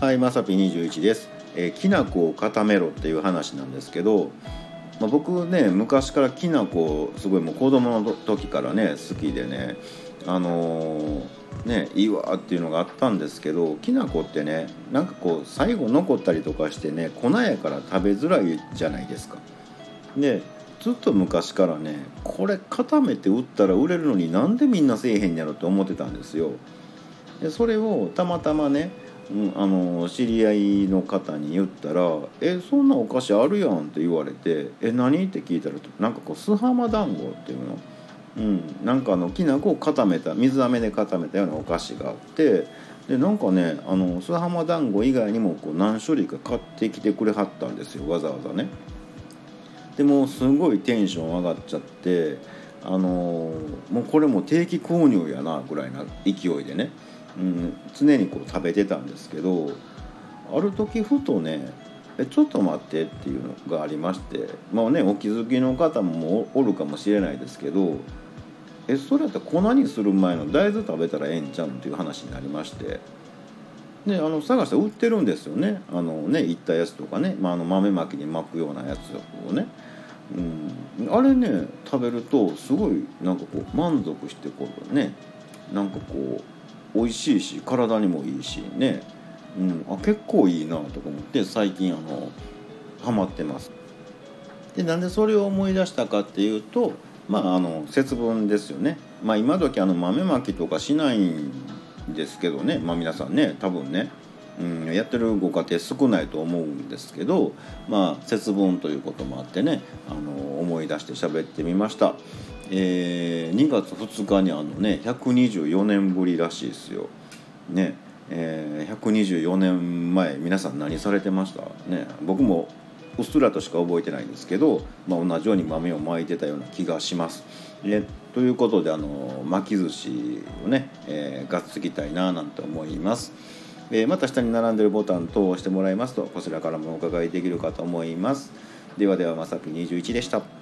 はいまさぴ21です、えーきな粉を固めろっていう話なんですけど、まあ、僕ね昔からきな粉すごいもう子供の時からね好きでねあのーねいいわっていうのがあったんですけどきな粉ってねなんかこう最後残ったりとかしてね粉やから食べづらいじゃないですか。でずっと昔からねこれ固めて売ったら売れるのになんでみんなせえへんやろって思ってたんですよ。でそれをたまたまね、あの知り合いの方に言ったら「えそんなお菓子あるやん」って言われて「え何?」って聞いたらなんかこうスハマ団子っていうの。うん、なんかあのきな粉を固めた水飴で固めたようなお菓子があってでなんかねあのスハマ団子以外にもこう何種類か買ってきてくれはったんですよわざわざね。でもすごいテンション上がっちゃってあのもうこれも定期購入やなぐらいな勢いでね、うん、常にこう食べてたんですけどある時ふとねえちょっと待ってっていうのがありましてまあねお気づきの方もおるかもしれないですけどえそれやったら粉にする前の大豆食べたらええんちゃうん？っていう話になりましてであの探したら売ってるんですよね。あのねいったやつとかね、まあ、あの豆まきに巻くようなやつをね、うん、あれね食べるとすごいなんかこう満足してこうね。なんかこう美味しいし体にもいいしね、うん、あ結構いいなとか思って最近あのハマってます。でなんでそれを思い出したかっていうとまああの節分ですよね。まあ今時あの豆まきとかしないんですけどねまあ皆さんね多分ね、うん、やってるご家庭少ないと思うんですけどまあ節分ということもあってねあの思い出して喋ってみました。えー、2月2日にあのね124年ぶりらしいですよ。ねえー、124年前皆さん何されてました？ね僕もうっすらとしか覚えてないんですけど、まあ、同じように豆をまいてたような気がします。えということであの巻き寿司をね、えー、がっつきたいななんて思います。えまた下に並んでるボタン等を押してもらいますとこちらからもお伺いできるかと思います。ではではまさぴ21でした。